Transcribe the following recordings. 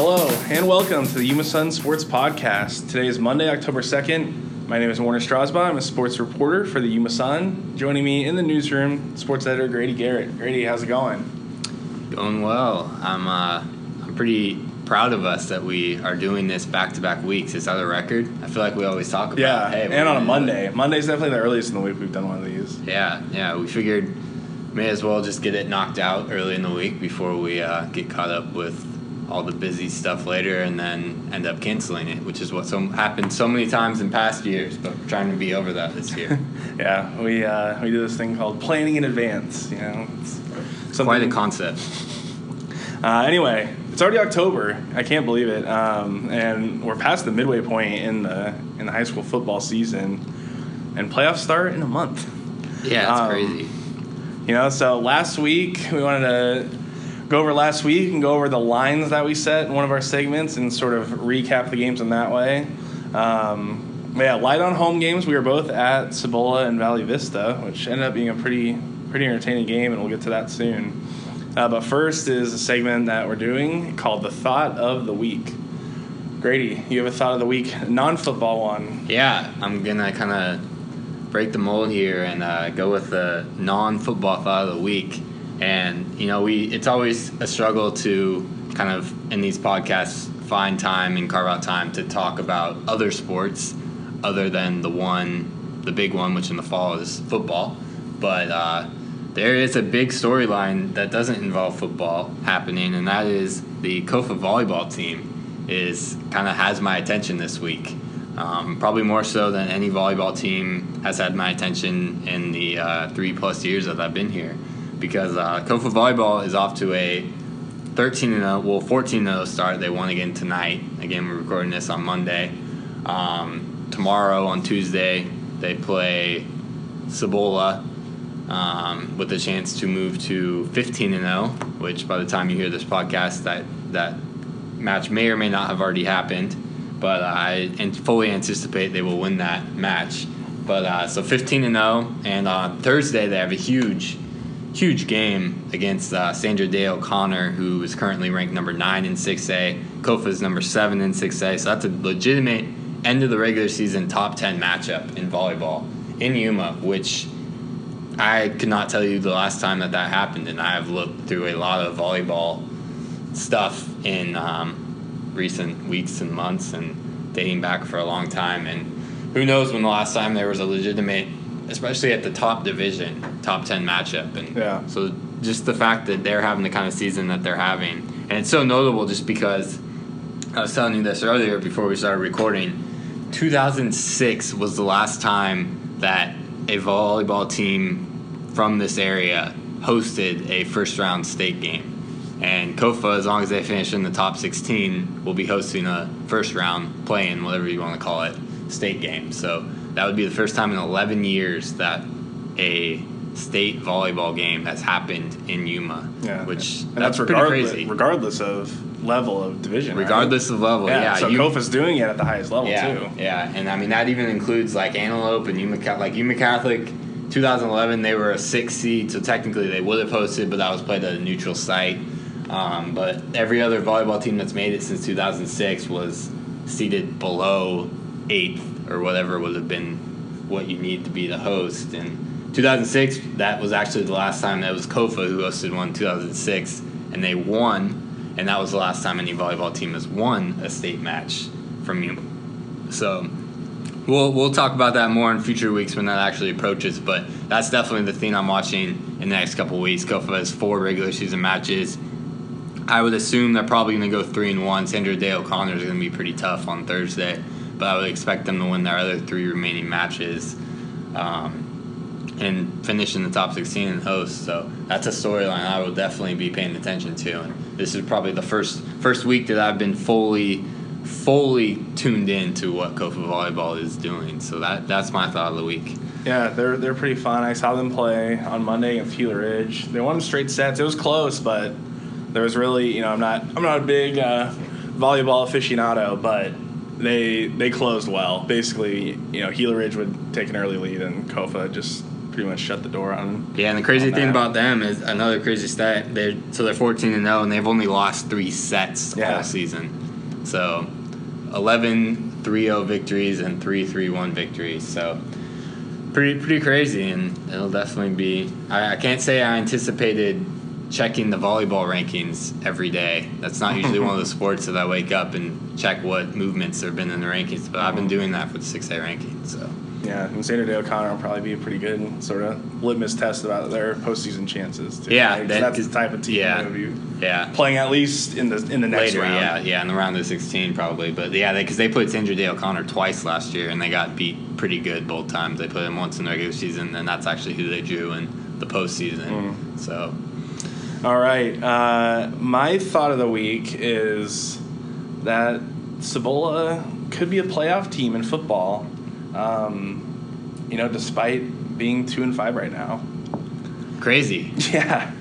Hello, and welcome to the Yuma Sun Sports Podcast. Today is Monday, October 2nd. My name is Warner Strasbaugh. I'm a sports reporter for the Yuma Sun. Joining me in the newsroom, sports editor Grady Garrett. Grady, how's it going? Going well. I'm uh, I'm pretty proud of us that we are doing this back to back weeks. Is that a record? I feel like we always talk about. Yeah, hey, and on a Monday. it. Monday's definitely the earliest in the week we've done one of these. Yeah, yeah. We figured may as well just get it knocked out early in the week before we uh, get caught up with all the busy stuff later and then end up canceling it, which is what so happened so many times in past years. But we're trying to be over that this year. Yeah, we uh, we do this thing called planning in advance. You know, it's Quite a concept. Uh, anyway, it's already October. I can't believe it, um, and we're past the midway point in the in the high school football season, and playoffs start in a month. Yeah, it's Um, crazy. You know, so last week we wanted to go over last week and go over the lines that we set in one of our segments and sort of recap the games in that way. Um, yeah, light on home games. We were both at Cibola and Valley Vista, which ended up being a pretty pretty entertaining game, and we'll get to that soon. Uh, but first is a segment that we're doing called the Thought of the Week. Grady, you have a thought of the week, non-football one. Yeah, I'm gonna kind of break the mold here and uh, go with the non-football thought of the week. And you know, we it's always a struggle to kind of in these podcasts find time and carve out time to talk about other sports other than the one, the big one, which in the fall is football. But uh, there is a big storyline that doesn't involve football happening, and that is the Kofa volleyball team is kind of has my attention this week. Um, probably more so than any volleyball team has had my attention in the uh, three plus years that I've been here, because uh, Kofa volleyball is off to a 13 0, well 14 0 start. They won again tonight. Again, we're recording this on Monday. Um, tomorrow on Tuesday they play Cibola um, with a chance to move to 15 0, Which by the time you hear this podcast, that that match may or may not have already happened. But I fully anticipate they will win that match. But uh, so 15 and 0, and on Thursday they have a huge huge game against uh, Sandra Day O'Connor, who is currently ranked number nine in 6A. Kofa is number seven in 6A. So that's a legitimate end of the regular season top 10 matchup in volleyball in Yuma, which I could not tell you the last time that that happened. And I have looked through a lot of volleyball stuff in um, recent weeks and months and dating back for a long time. And who knows when the last time there was a legitimate especially at the top division, top 10 matchup. And Yeah. so just the fact that they're having the kind of season that they're having. And it's so notable just because I was telling you this earlier before we started recording. 2006 was the last time that a volleyball team from this area hosted a first round state game. And Kofa, as long as they finish in the top 16, will be hosting a first round play in, whatever you want to call it, state game. So that would be the first time in 11 years that a state volleyball game has happened in Yuma. Yeah, Which and that's, that's, pretty crazy. regardless of level of division. right? Regardless of level, yeah. so you- Kofa's doing it at the highest level yeah, too. Yeah, and I mean that even includes like Antelope and Yuma like Yuma Catholic. 2011, they were a six seed, so technically they would have hosted, but that was played at a neutral site. Um, but every other volleyball team that's made it since 2006 was seated below eighth or whatever would have been what you need to be the host. And 2006, that was actually the last time that was Kofa who hosted one. 2006, and they won, and that was the last time any volleyball team has won a state match from you. So we'll we'll talk about that more in future weeks when that actually approaches. But that's definitely the thing I'm watching in the next couple weeks. Kofa has four regular season matches. I would assume they're probably going to go three and one. Sandra Day O'Connor is going to be pretty tough on Thursday, but I would expect them to win their other three remaining matches. Um, and finish in the top 16 and host. So that's a storyline I will definitely be paying attention to. And this is probably the first first week that I've been fully fully tuned in to what Kofa volleyball is doing. So that that's my thought of the week. Yeah, they're they're pretty fun. I saw them play on Monday against Gila Ridge. They won straight sets. It was close, but there was really you know I'm not I'm not a big uh, volleyball aficionado, but they they closed well. Basically, you know Gila Ridge would take an early lead, and Kofa just pretty much shut the door on. them. Yeah, and the crazy thing about them is another crazy stat. They're so they're fourteen and zero, and they've only lost three sets Yeah. all season. So 11 3-0 victories and three 3-1 victories. So pretty pretty crazy, and it'll definitely be. I, I can't say I anticipated checking the volleyball rankings every day. That's not usually one of the sports that I wake up and check what movements there have been in the rankings. But I've been doing that for the six A rankings. So Yeah, and Sandra Day O'Connor will probably be a pretty good sort of litmus test about their postseason chances. Too, Yeah, right? that- that's the type of team yeah. that would be yeah. playing at least in the in the next Later, round. yeah, yeah, in the round of 16 probably, but yeah, because they, played Sandra Day O'Connor twice last year and they got beat pretty good both times. They played them once in the regular season, and that's actually who they drew in the postseason. Mm. So All right. Uh, my thought of the week is that Cibola could be a playoff team in football. Um, you know, despite being two and five right now. crazy. Yeah.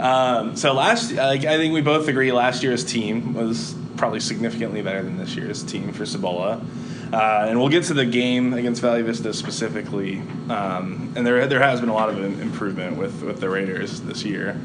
Um, so last, like, I think we both agree last year's team was probably significantly better than this year's team for Cibola. Uh, and we'll get to the game against Valley Vista specifically. Um, and there, there has been a lot of improvement with, with the Raiders this year.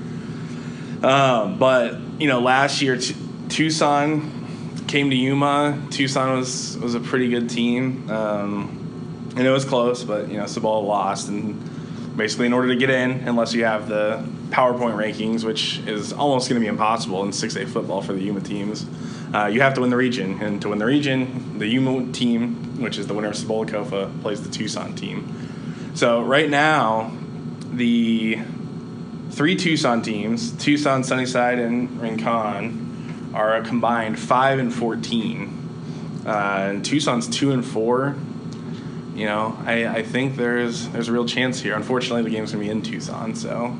Um, but you know, last year T- Tucson came to Yuma. Tucson was was a pretty good team, um, and it was close. But you know, Cibola lost, and basically, in order to get in, unless you have the PowerPoint rankings, which is almost going to be impossible in 6A football for the Yuma teams, uh, you have to win the region. And to win the region, the Yuma team, which is the winner of Cibola Kofa, plays the Tucson team. So right now, the three Tucson teams, Tucson, Sunnyside, and Rincon, are a combined five and fourteen. Uh, and Tucson's two and four. You know, I, I think there's there's a real chance here. Unfortunately, the game's gonna be in Tucson, so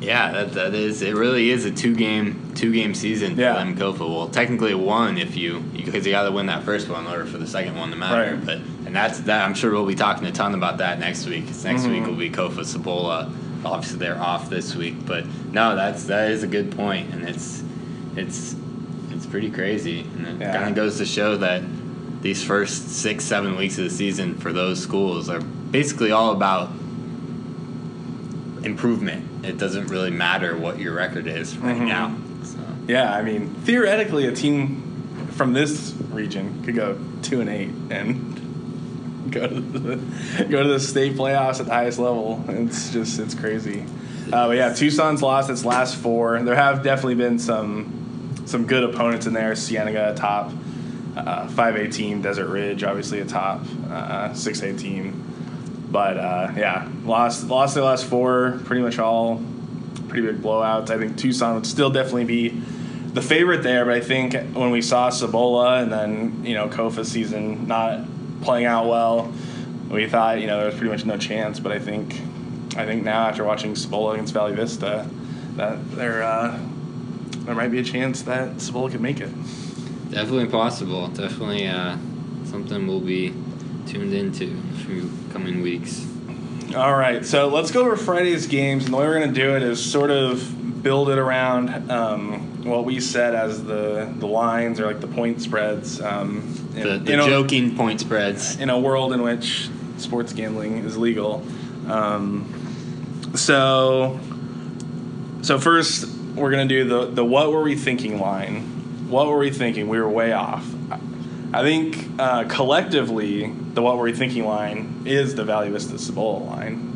Yeah, that, that is. It really is a two game two game season for Yeah. them Kofa. Well, technically one if you because you got to win that first one in order for the second one to matter. Right. But and that's that. I'm sure we'll be talking a ton about that next week. 'cause next Mhm. week will be Kofa Cibola. Obviously they're off this week, but no, that's that is a good point, and it's it's it's pretty crazy, and it Yeah. kind of goes to show that these first six seven weeks of the season for those schools are basically all about improvement. It doesn't really matter what your record is right Mhm. now. So. yeah. I mean, theoretically, a team from this region could go two and eight and go to the go to the state playoffs at the highest level. It's just it's crazy. Uh, but yeah, Tucson's lost its last four. There have definitely been some some good opponents in there. Cienega top, uh, five team, Desert Ridge obviously a top, uh, six team. But uh, yeah, lost lost their last four, pretty much all pretty big blowouts. I think Tucson would still definitely be the favorite there, but I think when we saw Cibola and then you know Kofa season not playing out well, we thought you know there was pretty much no chance. But I think I think now after watching Cibola against Valley Vista, that there uh, there might be a chance that Cibola could make it. Definitely possible. Definitely uh, something we'll be tuned into few coming weeks. All right, so let's go over Friday's games, and the way we're going to do it is sort of build it around um, what we said as the the lines or like the point spreads. Um, in, The, the in a- joking point spreads. in a world in which sports gambling is legal. Um, so, so first we're gonna do the the what were we thinking line. What were we thinking? We were way off. I think uh, collectively the what were we thinking line is the Valley Vista Cibola line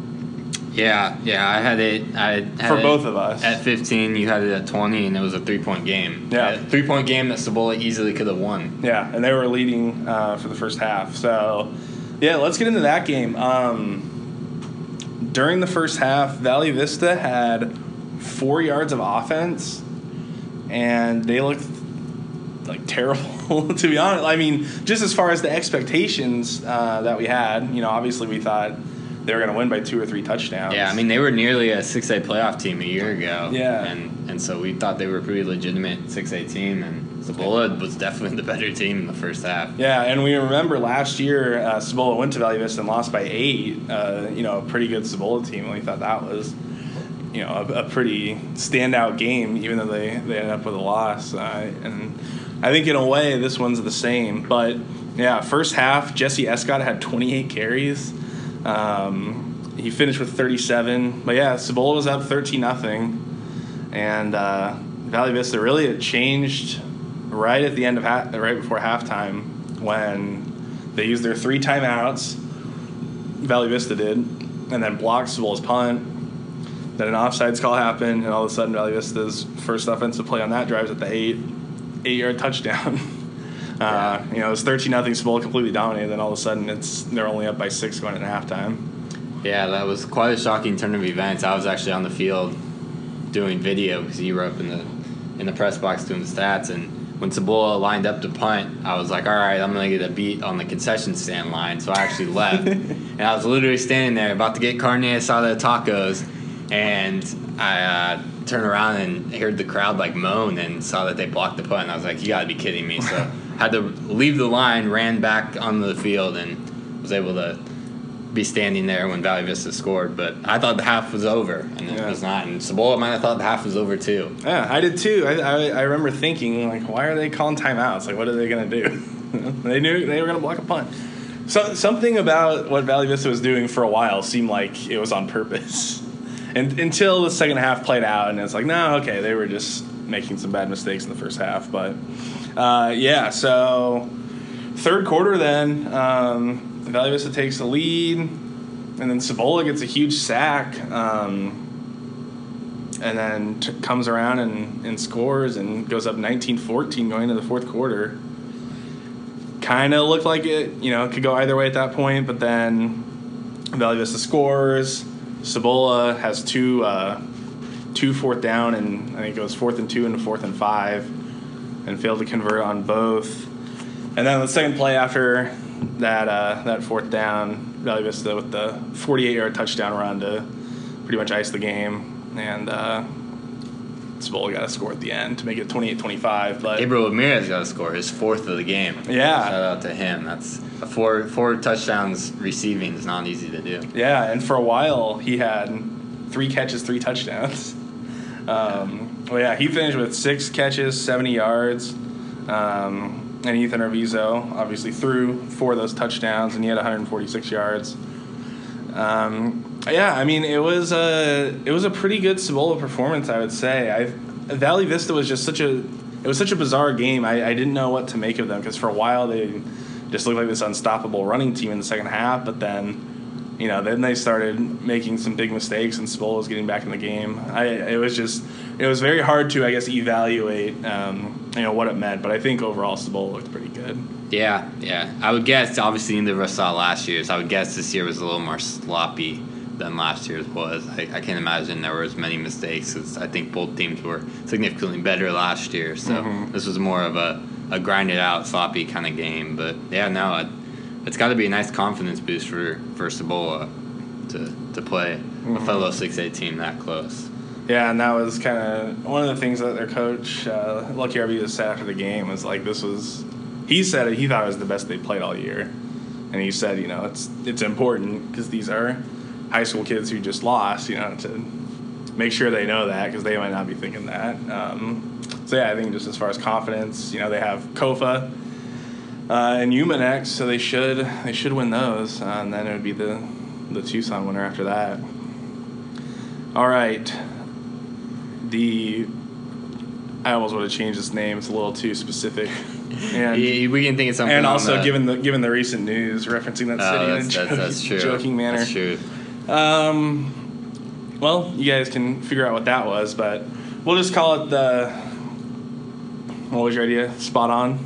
Yeah, yeah. I had it. I had for it both of us. At 15, you had it at 20, and it was a three point game. Yeah. A three point game that Cibola easily could have won. Yeah, and they were leading uh, for the first half. So, yeah, let's get into that game. Um, during the first half, Valley Vista had four yards of offense, and they looked like terrible, to be honest. I mean, just as far as the expectations uh, that we had, you know, obviously we thought they were going to win by two or three touchdowns. Yeah, I mean, they were nearly a 6A playoff team a year ago. Yeah. And, and so we thought they were a pretty legitimate 6A team, and Cibola was definitely the better team in the first half. Yeah, and we remember last year, uh, Cibola went to Valley Vista and lost by eight. Uh, you know, a pretty good Cibola team. And we thought that was, you know, a, a pretty standout game, even though they, they ended up with a loss. Uh, and I think in a way, this one's the same. But yeah, first half, Jesse Escott had 28 carries. Um, he finished with 37. But yeah, Cibola was up 13 nothing, and uh, Valley Vista really it changed right at the end of ha- right before halftime when they used their three timeouts. Valley Vista did, and then blocked Cibola's punt. Then an offsides call happened, and all of a sudden Valley Vista's first offensive play on that drive is at the eight eight yard touchdown. Uh, you know, it was thirteen nothing. Cibola completely dominated. Then all of a sudden, it's they're only up by six going into halftime. Yeah, that was quite a shocking turn of events. I was actually on the field doing video because you were up in the in the press box doing the stats. And when Cibola lined up to punt, I was like, "All right, I'm gonna get a beat on the concession stand line." So I actually left, and I was literally standing there about to get carne asada tacos, and I uh, turned around and heard the crowd like moan and saw that they blocked the punt. And I was like, "You gotta be kidding me!" So had to leave the line, ran back on the field, and was able to be standing there when Valley Vista scored. But I thought the half was over, and it Yeah. was not. And Cibola might have thought the half was over too. Yeah, I did too. I, I, I remember thinking like, why are they calling timeouts? Like, what are they gonna do? they knew they were gonna block a punt. So something about what Valley Vista was doing for a while seemed like it was on purpose, and until the second half played out, and it's like, no, okay, they were just making some bad mistakes in the first half. But uh, yeah, so third quarter, then um, Valley Vista takes the lead, and then Cibola gets a huge sack. Um, and then t- comes around and, and scores and goes up 19-14 going into the fourth quarter. Kind of looked like it, you know, could go either way at that point, but then Valley Vista scores. Cibola has two uh, two fourth down, and I think it goes fourth and two into fourth and five, and failed to convert on both. And then the second play after that uh, that fourth down, Valley Vista with the 48 yard touchdown run to pretty much ice the game, and uh, Cibola got a score at the end to make it 28-25. But Gabriel Ramirez got a score, his fourth of the game. Yeah. shout out to him. That's four four touchdowns receiving is not easy to do. yeah, and for a while he had three catches, three touchdowns. Um, well, yeah, he finished with six catches, 70 yards. Um, and Ethan Arvizo obviously threw four of those touchdowns, and he had 146 yards. Um, yeah, I mean it was a it was a pretty good Cibola performance, I would say. I Valley Vista was just such a it was such a bizarre game. I, I didn't know what to make of them because for a while they just looked like this unstoppable running team in the second half, but then you know then they started making some big mistakes and Cibola was getting back in the game. I it was just it was very hard to I guess evaluate um, you know what it meant, but I think overall Cibola looked pretty good. Yeah, yeah. I would guess obviously neither of us saw last year's. I would guess this year was a little more sloppy than last year's was. I, I can't imagine there were as many mistakes as I think both teams were significantly better last year. So Mhm. this was more of a, a grinded out, sloppy kind of game. But yeah, no, it, it's got to be a nice confidence boost for for Cibola to to play a Mhm. fellow six A team that close. Yeah, and that was kind of one of the things that their coach, uh, Lucky RB, just said after the game was like this was. He said it, he thought it was the best they played all year, and he said, you know, it's it's important because these are high school kids who just lost, you know, to make sure they know that because they might not be thinking that. Um, so yeah, I think just as far as confidence, you know, they have Kofa uh, and Yuma next, so they should they should win those, uh, and then it would be the the Tucson winner after that. All right, the I almost would have changed its name. It's a little too specific. And, Yeah, we can think of something. and also given the given the recent news referencing that city Oh, in a that's, that's, joking, that's joking manner. That's true. Um, well, you guys can figure out what that was, but we'll just call it the. What was your idea? Spot on.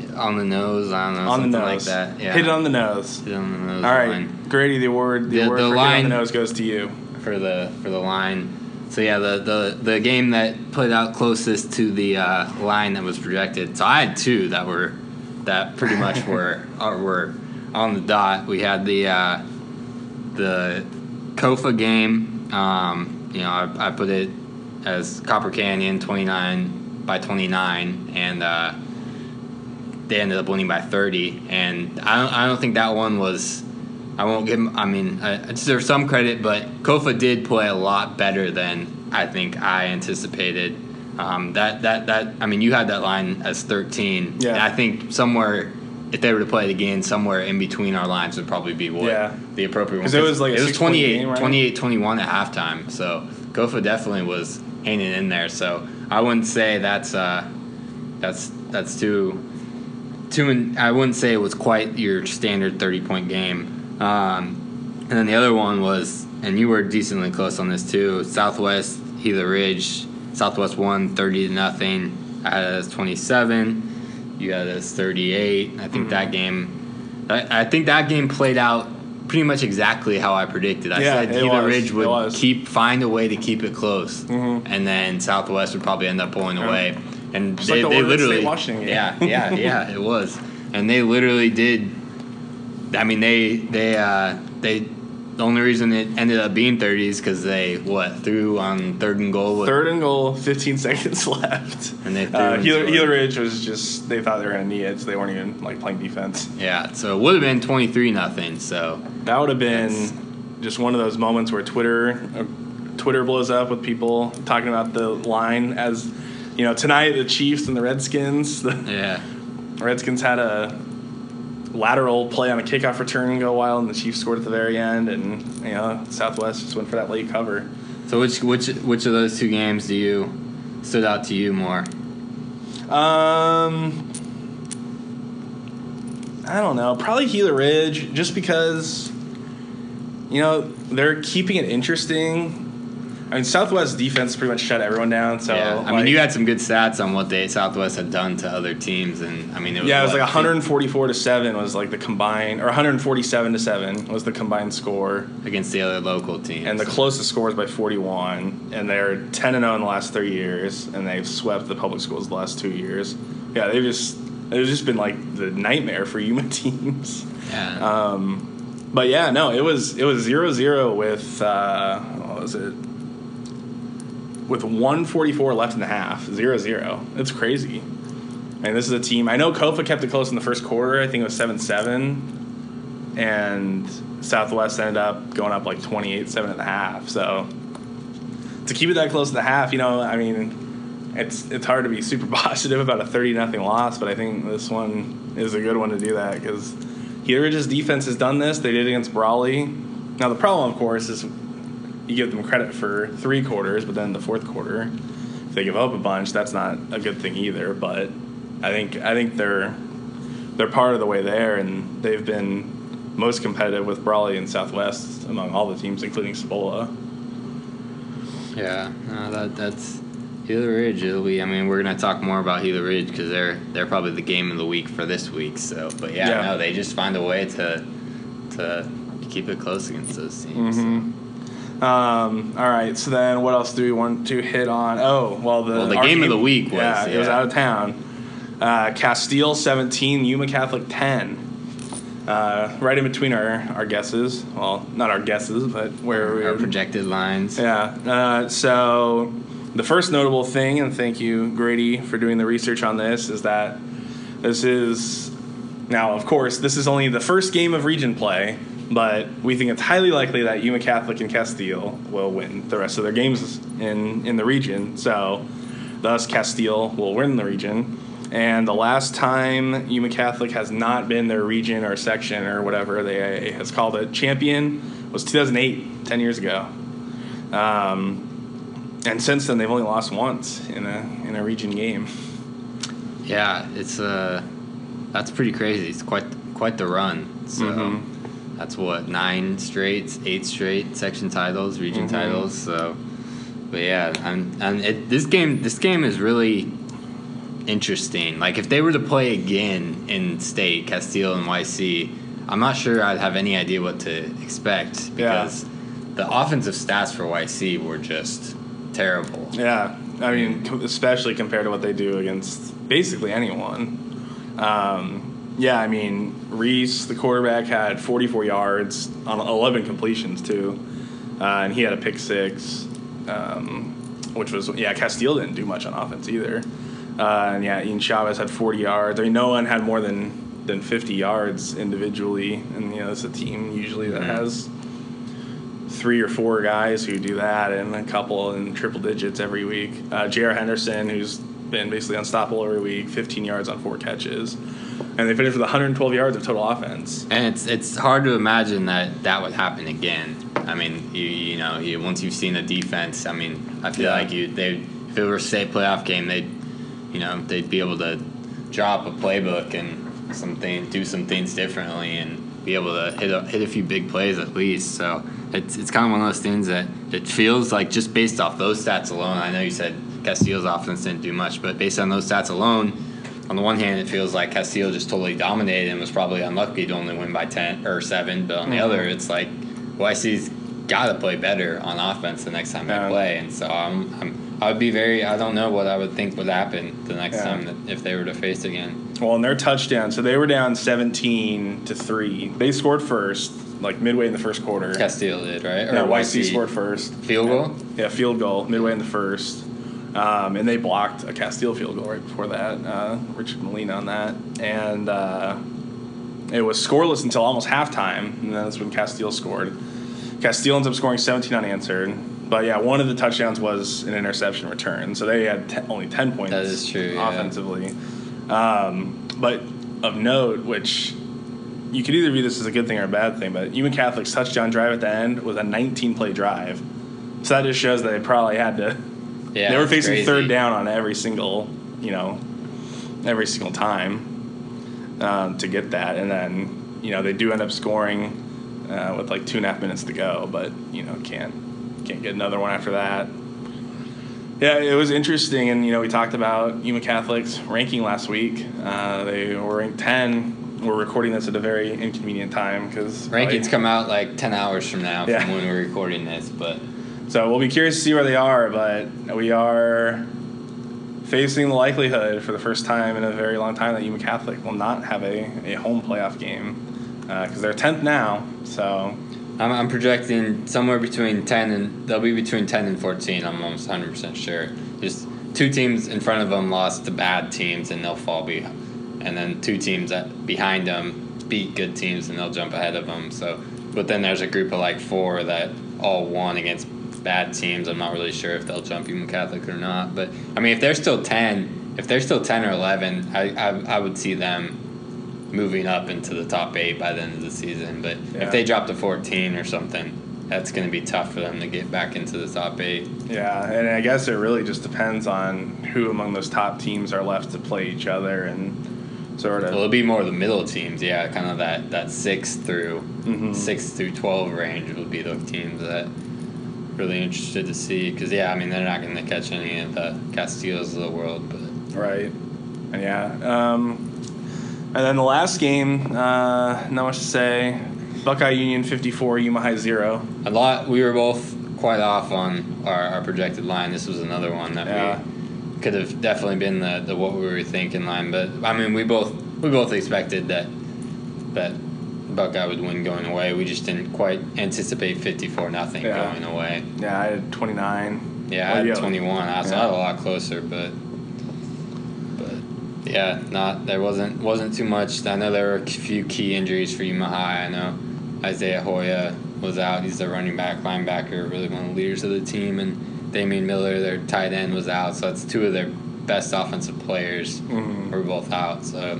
Hit on the nose. I don't know. on the nose. like that. Yeah. Hit it on the nose. Hit on the nose. All right, line. Grady, the award. The, The- award the for hit line- on the nose goes to you. for the for the line. So yeah, the the, the game that put out closest to the uh, line that was projected. So I had two that were that pretty much were uh, were on the dot. We had the uh, the Kofa game. Um, you know, I, I put it as Copper Canyon twenty nine by twenty nine, and uh, they ended up winning by thirty. And I don't I don't think that one was. I won't give him. I mean, I, I deserve some credit, but Kofa did play a lot better than I think I anticipated. Um, that that that. I mean, you had that line as thirteen. Yeah. And I think somewhere if they were to play it again, somewhere in between our lines would probably be what Yeah. the appropriate one. 'Cause it was like it was six-point 28, game, right? 28 21 at halftime. So Kofa definitely was hanging in there. So I wouldn't say that's uh, that's that's too too. In, I wouldn't say it was quite your standard thirty point game. Um, and then the other one was, and you were decently close on this too. Southwest Gila Ridge. Southwest won thirty to nothing. I had it as twenty seven. You had it as thirty eight. I think that game. I, I think that game played out pretty much exactly how I predicted. I Yeah, said Gila was. Ridge would keep find a way to keep it close, Mhm. and then Southwest would probably end up pulling Yeah. away. And Just they, like the they literally, Washington yeah, yeah, yeah, it was, and they literally did. I mean, they they uh, they. The only reason it ended up being thirty is because they what threw on third and goal. With, Third and goal, 15 seconds left. And they threw uh, Gila, Ridge was just they thought they were gonna need it, so they weren't even like playing defense. Yeah, so it would have been twenty three nothing. So That would have been just one of those moments where Twitter uh, Twitter blows up with people talking about the line as you know tonight the Chiefs and the Redskins. The yeah, Redskins had a lateral play on a kickoff return go wild, and the Chiefs scored at the very end, and you know Southwest just went for that late cover. so which which which of those two games do you stood out to you more? Um, I don't know. Probably Gila Ridge, just because you know they're keeping it interesting. I mean, Southwest defense pretty much shut everyone down. So yeah, I like- mean, you had some good stats on what they Southwest had done to other teams, and I mean, it was yeah, it was like 144 to seven was like the combined, or 147 to seven was the combined score, against the other local teams. and the closest score is by 41. And they're 10 and 0 in the last three years, and they've swept the public schools the last two years. Yeah, they've just it's just been like the nightmare for Yuma teams. yeah, Um, but yeah, no, it was it was zero zero with uh, what was it? With 144 left in the half, zero zero. It's crazy. And this is a team. I know Kofa kept it close in the first quarter. I think it was seven seven, and Southwest ended up going up like 28 seven and a half. So to keep it that close to the half, you know, I mean, it's it's hard to be super positive about a 30 nothing loss, but I think this one is a good one to do that because Gila Ridge's defense has done this. They did against Brawley. Now the problem, of course, is you give them credit for three quarters, but then the fourth quarter, if they give up a bunch, that's not a good thing either. But I think I think they're they're part of the way there, and they've been most competitive with Brawley and Southwest among all the teams, including Cibola. yeah, no, that that's Gila Ridge. It'll be. I mean, we're gonna talk more about Gila Ridge because they're they're probably the game of the week for this week. So, but yeah, Yeah. no, they just find a way to to keep it close against those teams. Mm-hmm. Um, all right, so then what else do we want to hit on? Oh, well, the Well, the our game of the week was- yeah, it was out of town. Uh, Casteel seventeen, Yuma Catholic ten. Uh, right in between our, our guesses. Well, not our guesses, but where we Our projected lines. Yeah. Uh, so the first notable thing, and thank you, Grady, for doing the research on this, is that this is now, of course, this is only the first game of region play, but we think it's highly likely that Yuma Catholic and Casteel will win the rest of their games in in the region. So, thus, Casteel will win the region. And the last time Yuma Catholic has not been their region or section or whatever they has called it champion was 2008, 10 years ago. Um, and since then, they've only lost once in a in a region game. Yeah, it's uh that's pretty crazy. It's quite quite the run. So Mhm. That's what nine straight, eight straight section titles, region Mhm. titles. So, but yeah, and and it, this game this game is really interesting. Like if they were to play again in state, Casteel and YC, I'm not sure I'd have any idea what to expect Yeah. because the offensive stats for YC were just terrible. Yeah, I mean, especially compared to what they do against basically anyone. Um, yeah, I mean, Reese, the quarterback, had 44 yards on 11 completions too, uh, and he had a pick six, um, which was yeah. Casteel didn't do much on offense either, uh, and yeah, Ian Chavez had 40 yards. I mean, no one had more than than 50 yards individually, and you know, it's a team usually that Mhm. has three or four guys who do that and a couple in triple digits every week. Uh, J.R. Henderson, who's been basically unstoppable every week, 15 yards on four catches. And they finished with 112 yards of total offense. And it's it's hard to imagine that that would happen again. I mean, you you know, you, once you've seen a defense, I mean, I feel Yeah. like you they if it were a state playoff game, they'd you know they'd be able to drop a playbook and something do some things differently and be able to hit a, hit a few big plays at least. So it's it's kind of one of those things that it feels like just based off those stats alone. I know you said Casteel's offense didn't do much, but based on those stats alone, on the one hand, it feels like Casteel just totally dominated and was probably unlucky to only win by ten or seven. But on the Mhm. other, it's like YC's got to play better on offense the next time Yeah. they play, and so I'm, I'm I would be very I don't know what I would think would happen the next Yeah. time that if they were to face again. Well, in their touchdown, so they were down 17 to three. They scored first, like midway in the first quarter. Casteel did right? Yeah, YC scored first. field goal. Yeah, field goal midway in the first, um, and they blocked a Casteel field goal right before that. Uh, Richard Molina on that, and uh, it was scoreless until almost halftime, and that's when Casteel scored. Casteel ends up scoring 17 unanswered, but yeah, one of the touchdowns was an interception return, so they had te- only 10 points. That is true, yeah. offensively. Um, but of note, which you could either view this as a good thing or a bad thing, but Yuma Catholic's touchdown drive at the end was a 19 play drive. So that just shows that they probably had to. Yeah, they were facing crazy. third down on every single, you know, every single time um, to get that, and then you know they do end up scoring uh, with like two and a half minutes to go, but you know can't can't get another one after that. Yeah, it was interesting, and you know we talked about Yuma Catholic's ranking last week. Uh, they were ranked ten. We're recording this at a very inconvenient time because Rankings come out like ten hours from now Yeah. from when we're recording this, but So we'll be curious to see where they are, but we are facing the likelihood for the first time in a very long time that Yuma Catholic will not have a, a home playoff game uh, because they're tenth now. So I'm, I'm projecting somewhere between 10 and they'll be between 10 and 14. I'm almost 100 percent sure. Just two teams in front of them lost to bad teams and they'll fall be, and then two teams behind them beat good teams and they'll jump ahead of them. So, but then there's a group of like four that all won against bad teams. I'm not really sure if they'll jump Yuma Catholic or not. But I mean, if they're still 10, if they're still 10 or 11, I I, I would see them moving up into the top eight by the end of the season. But Yeah. if they drop to 14 or something, that's going to be tough for them to get back into the top eight. yeah, and I guess it really just depends on who among those top teams are left to play each other and sort of. Well, it'll be more of the middle teams, yeah, kind of that, that six through Mhm. six through 12 range will be the teams that really interested to see. Because yeah, I mean they're not going to catch any of the Casteels of the world, but Right. And yeah. Um, and then the last game, uh, not much to say. Buckeye Union 54, Yuma High 0. a lot. We were both quite off on our, our projected line. This was another one that Yeah. we could have definitely been the, the what we were thinking line. But I mean, we both we both expected that that Buckeye would win going away. We just didn't quite anticipate fifty four nothing Yeah. going away. Yeah, I had 29. Yeah, I had you- twenty one. I was Yeah. A lot closer, but but yeah, not there wasn't wasn't too much. I know there were a few key injuries for Yuma High. I know Isaiah Hoya was out. He's the running back, linebacker, really one of the leaders of the team, and Damian Miller, their tight end, was out. So that's two of their best offensive players Mhm. were both out. So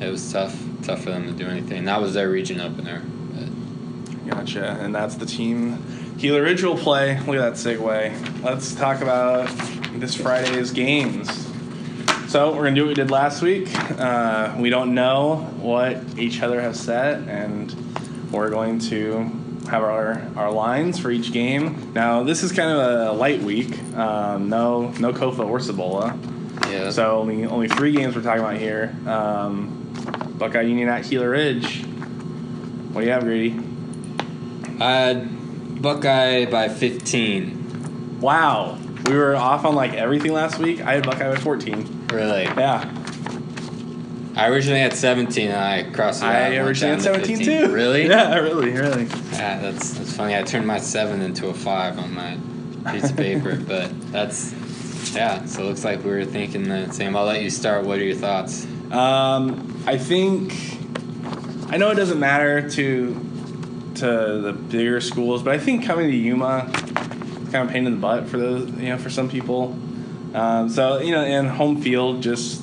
it was tough tough for them to do anything. That was their region opener. But Gotcha. And that's the team Gila Ridge will play. Look at that segue. Let's talk about this Friday's games. So we're gonna do what we did last week. Uh, we don't know what each other have set, and we're going to have our, our lines for each game. Now this is kind of a light week. Um, no no Kofa or Cibola. yeah, So only only three games we're talking about here. Um, Buckeye Union at Gila Ridge. What do you have, Grady? I had Buckeye by fifteen. Wow. We were off on like everything last week. I had Buckeye by 14. Really. Yeah. I originally had 17 and I crossed it out. I originally had down to 17 15. too. Really? Yeah, really, really. Yeah, that's that's funny. I turned my seven into a five on my piece of paper, but that's yeah. So it looks like we were thinking the same. I'll let you start. What are your thoughts? Um, I think I know it doesn't matter to to the bigger schools, but I think coming to Yuma is kind of a pain in the butt for those you know for some people. Um, so you know, and home field just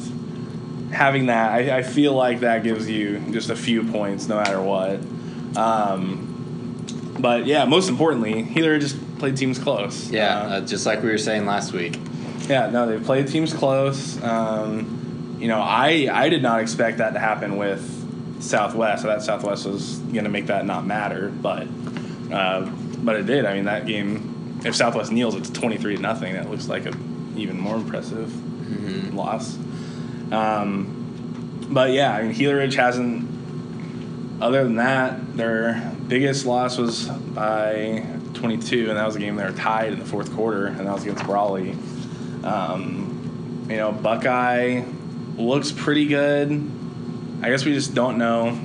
having that, I, I feel like that gives you just a few points no matter what. Um, but yeah, most importantly, Gila just played teams close. Yeah, Uh, uh, just like we were saying last week. yeah, no, they played teams close. Um, you know, I I did not expect that to happen with Southwest. I thought Southwest was going to make that not matter, but uh, but it did. I mean, that game, if Southwest kneels, it's twenty three to nothing. That looks like a even more impressive loss. Um, but yeah, I mean, Gila Ridge hasn't. Other than that, their biggest loss was by 22, and that was a game they were tied in the fourth quarter, and that was against Brawley. Um, you know, Buckeye looks pretty good. I guess we just don't know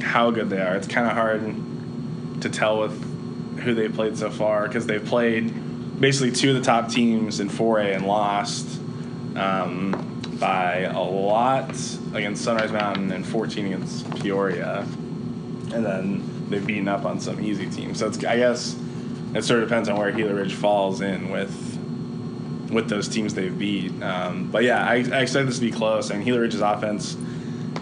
how good they are. It's kind of hard to tell with who they played so far because they've played basically two of the top teams in 4A and lost um, by a lot against Sunrise Mountain and 14 against Peoria, and then they've beaten up on some easy teams. So it's, I guess it sort of depends on where Gila Ridge falls in with with those teams they've beat. Um, but yeah, I, I expect this to be close. I mean, Gila Ridge's offense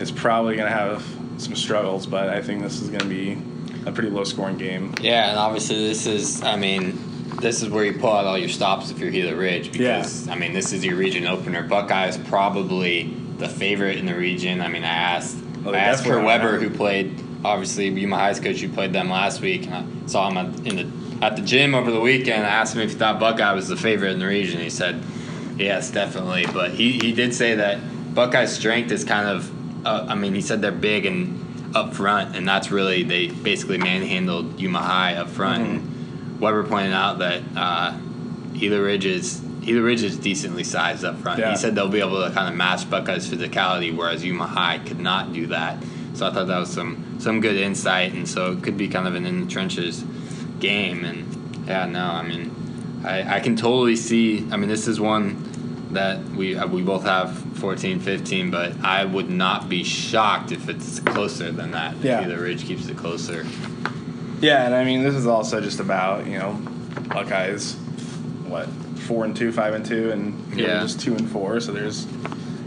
is probably going to have some struggles, but I think this is going to be a pretty low scoring game. Yeah, and obviously this is, I mean, this is where you pull out all your stops if you're Gila Ridge because, I mean, this is your region opener. Buckeye is probably the favorite in the region. I mean, I asked, Oh, I asked for. Weber, who played, obviously, Yuma High's coach, who played them last week, and I saw him in the, at the gym over the weekend. I asked him if he thought Buckeye was the favorite in the region. He said, yes, definitely. But he, he did say that Buckeye's strength is kind of, uh, I mean, he said they're big and up front, and that's really, they basically manhandled Yuma High up front. Mhm. And Weber pointed out that uh, Gila Ridge is Gila Ridge is decently sized up front. Yeah. He said they'll be able to kind of match Buckeye's physicality, whereas Yuma High could not do that. So I thought that was some some good insight, and so it could be kind of an in the trenches game. And yeah, no, I mean, I, I can totally see. I mean, this is one that we uh, we both have 14, 15, but I would not be shocked if it's closer than that. Yeah. If Ridge keeps it closer. Yeah, and I mean, this is also just about, you know, Buckeyes, what, four and two, five and two, and Yeah. just two and four. So there's,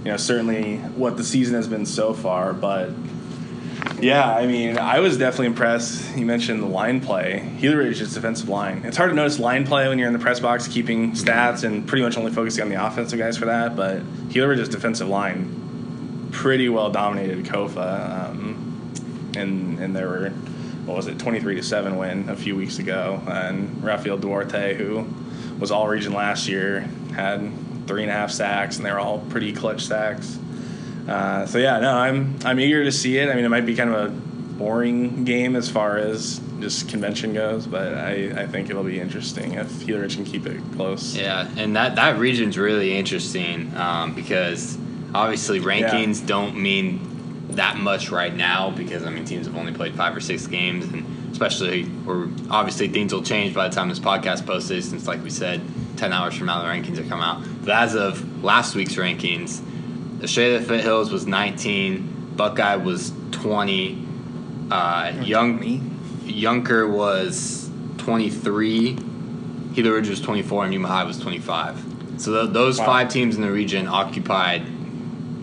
you know, certainly what the season has been so far, but. Yeah, I mean, I was definitely impressed. You mentioned the line play. Gila Ridge's defensive line. It's hard to notice line play when you're in the press box, keeping stats and pretty much only focusing on the offensive guys for that. But Gila Ridge's defensive line pretty well dominated Kofa, um, and and there were what was it, twenty three to seven win a few weeks ago, and Rafael Duarte, who was all region last year, had three and a half sacks, and they were all pretty clutch sacks. Uh, so yeah, no, I'm I'm eager to see it. I mean, it might be kind of a boring game as far as just convention goes, but I, I think it'll be interesting if Ridge can keep it close. Yeah, and that that region's really interesting um, because obviously rankings don't mean that much right now because I mean teams have only played five or six games, and especially or obviously things will change by the time this podcast posted. Since like we said, ten hours from now the rankings will come out. But as of last week's rankings, Estrella Foothills was 19, Buckeye was 20, uh, Young Youngker was 23. Gila Ridge was 24 and Yuma High was 25. So th- those Wow. five teams in the region occupied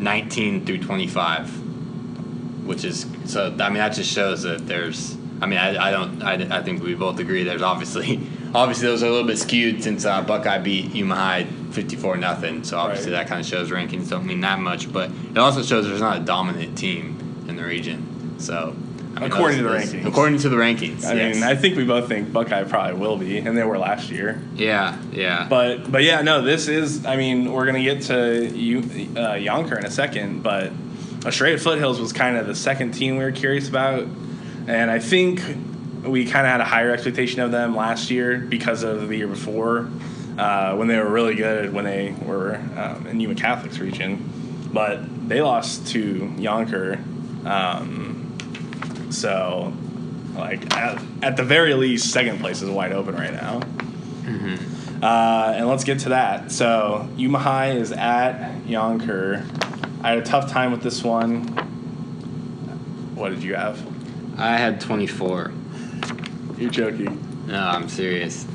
19 through 25, which is so. I mean, that just shows that there's. I mean, I, I don't. I, I think we both agree. There's obviously, obviously those are a little bit skewed since uh, Buckeye beat Yuma High 54 nothing. So obviously Right. that kind of shows rankings don't mean that much, but it also shows there's not a dominant team in the region. So. I mean, According to the those- rankings. According to the rankings. I yes. mean, I think we both think Buckeye probably will be, and they were last year. Yeah, yeah. But but yeah, no, this is. I mean, we're gonna get to you, uh, Youngker in a second, but Estrella Foothills was kind of the second team we were curious about, and I think we kind of had a higher expectation of them last year because of the year before uh, when they were really good when they were um, in Yuma Catholic's region, but they lost to Youngker. Um, so, like at, at the very least, second place is wide open right now. Uh, and let's get to that. So Yuma High is at Youngker. I had a tough time with this one. What did you have? I had 24. You're joking. No, I'm serious.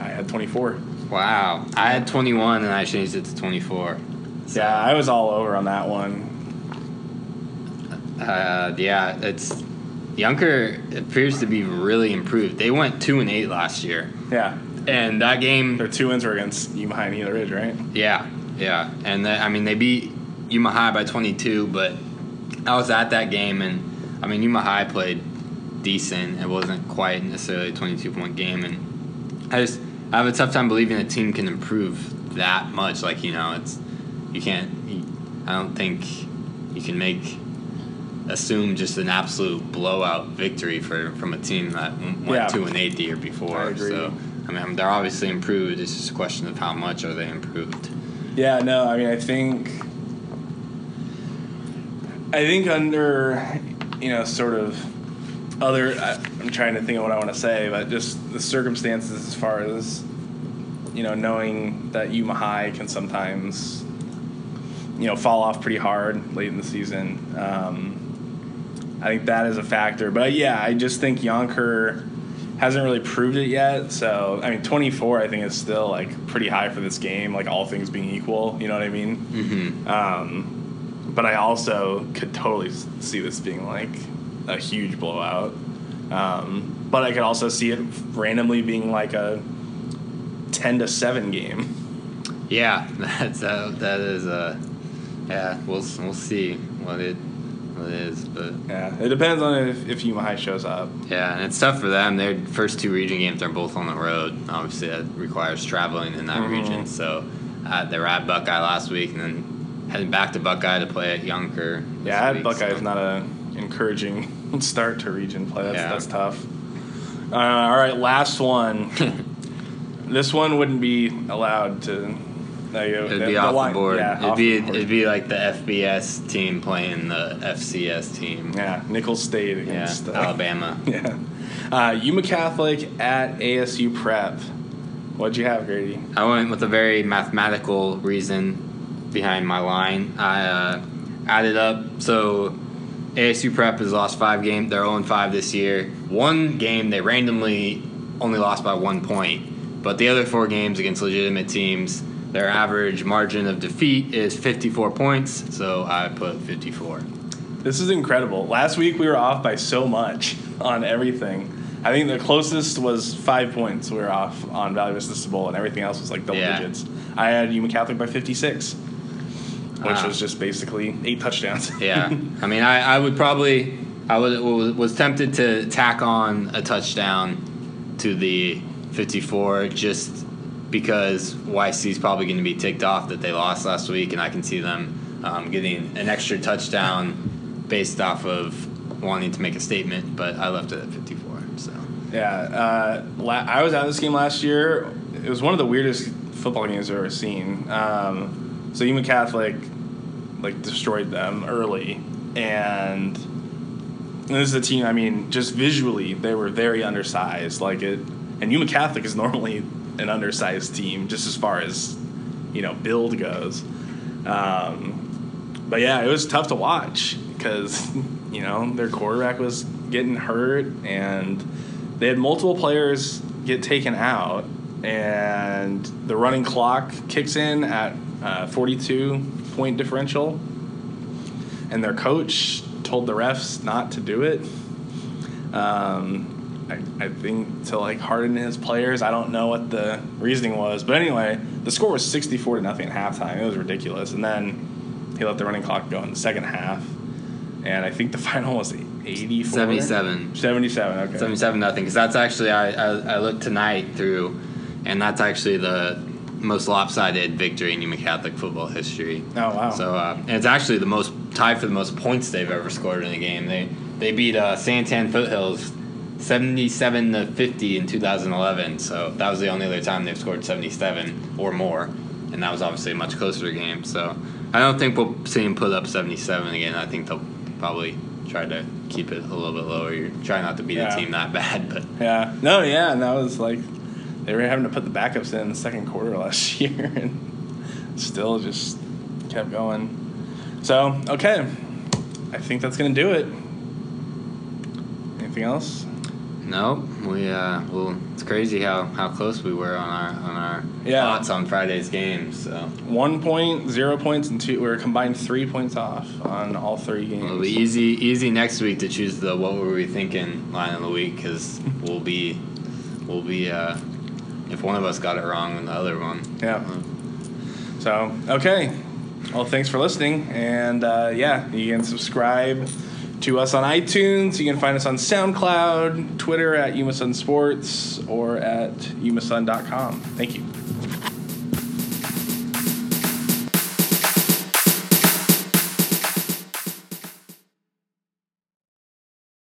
I had 24. Wow. I had 21 and I changed it to 24. Yeah, I was all over on that one. Uh, yeah, it's Youngker appears to be really improved. They went two and eight last year, Yeah. and that game, Their two wins were against Yuma and Gila Ridge, right? yeah, yeah, and the, I mean they beat Yuma High by 22, but I was at that game, and I mean Yuma High played decent. It wasn't quite necessarily a 22 point game, and I just I have a tough time believing a team can improve that much. Like you know, it's you can't. You, I don't think you can make assume just an absolute blowout victory for from a team that went Yeah. two and eight the year before. I agree. So I mean, they're obviously improved. It's just a question of how much are they improved. Yeah, no, I mean, I think, I think under, you know, sort of other. I, I'm trying to think of what I want to say, but just the circumstances as far as, you know, knowing that Yuma High can sometimes, you know, fall off pretty hard late in the season. Um, I think that is a factor, but yeah, I just think Youngker hasn't really proved it yet. So I mean, 24 I think is still like pretty high for this game, like all things being equal. You know what I mean? Mm-hmm. Um, but I also could totally see this being like a huge blowout. Um, but I could also see it randomly being like a 10 to 7 game. Yeah, that's uh, that is uh, yeah. We'll we'll see what it what it is, but Yeah, it depends on if, if Yuma shows up. yeah, and it's tough for them. Their first two region games are both on the road. Obviously, that requires traveling in that Mhm. region. So uh, they were at Buckeye last week, and then heading back to Buckeye to play at Youngker. Yeah, week, Buckeye is so. not a encouraging start to region play. That's, Yeah. that's tough. Uh, all right, last one. this one wouldn't be allowed to. Like, It'd be off line- the board. Yeah, it'd be it'd be like the FBS team playing the FCS team. yeah, Nicholls State Yeah, against uh, Alabama. Yeah, uh, Yuma Catholic at ASU Prep. What'd you have, Grady? I went with a very mathematical reason behind my line. I uh, added up. So ASU Prep has lost five games. They're 0 5 this year. One game they randomly only lost by one point, but the other four games against legitimate teams, their average margin of defeat is 54 points. So I put 54. This is incredible. Last week we were off by so much on everything. I think the closest was five points. We were off on Valley Vista Cibola, and everything else was like double Yeah. digits. I had Yuma Catholic by 56, which Wow. was just basically eight touchdowns. Yeah, I mean, I, I would probably, I would was, was tempted to tack on a touchdown to the 54 just because YC is probably going to be ticked off that they lost last week, and I can see them um, getting an extra touchdown based off of wanting to make a statement. But I left it at 54. So Yeah, uh, la- I was at this game last year. It was one of the weirdest football games I've ever seen. Um, so Yuma Catholic like destroyed them early, and this is a team. I mean, just visually, they were very undersized. Like it, and Yuma Catholic is normally an undersized team, just as far as you know build goes. Um, but yeah, it was tough to watch because you know their quarterback was getting hurt, and they had multiple players get taken out, and the running clock kicks in at uh, 42 point differential, and their coach told the refs not to do it. Um, I, I think to like harden his players. I don't know what the reasoning was, but anyway, the score was 64 to nothing at halftime. It was ridiculous, and then he let the running clock go in the second half, and I think the final was 84. 77. 77. Okay. 77 nothing because that's actually I, I I looked tonight through, and that's actually the most lopsided victory in Yuma Catholic football history. Oh wow. So uh, and it's actually the most tied for the most points they've ever scored in a game. They they beat uh, Santan Foothills. 77 to 50 in 2011. So that was the only other time they've scored 77 or more, and that was obviously a much closer game. So I don't think we'll see them put up 77 again. I think they'll probably try to keep it a little bit lower. You try not to beat Yeah. a team that bad, but Yeah. No, yeah, and that was like they were having to put the backups in the second quarter last year and still just kept going. So, okay. I think that's gonna do it. Anything else? Nope. We uh, well, it's crazy how, how close we were on our on our Yeah. thoughts on Friday's game. So One point, zero points, and two. We are combined three points off on all three games. it'll be easy easy next week to choose the what were we thinking line of the week because we'll be we'll be uh, if one of us got it wrong then the other one. Yeah. So, okay. Well, thanks for listening. And uh, yeah, you can subscribe to us on iTunes. You can find us on SoundCloud, Twitter at YumaSun Sports, or at yumasun.com. Thank you.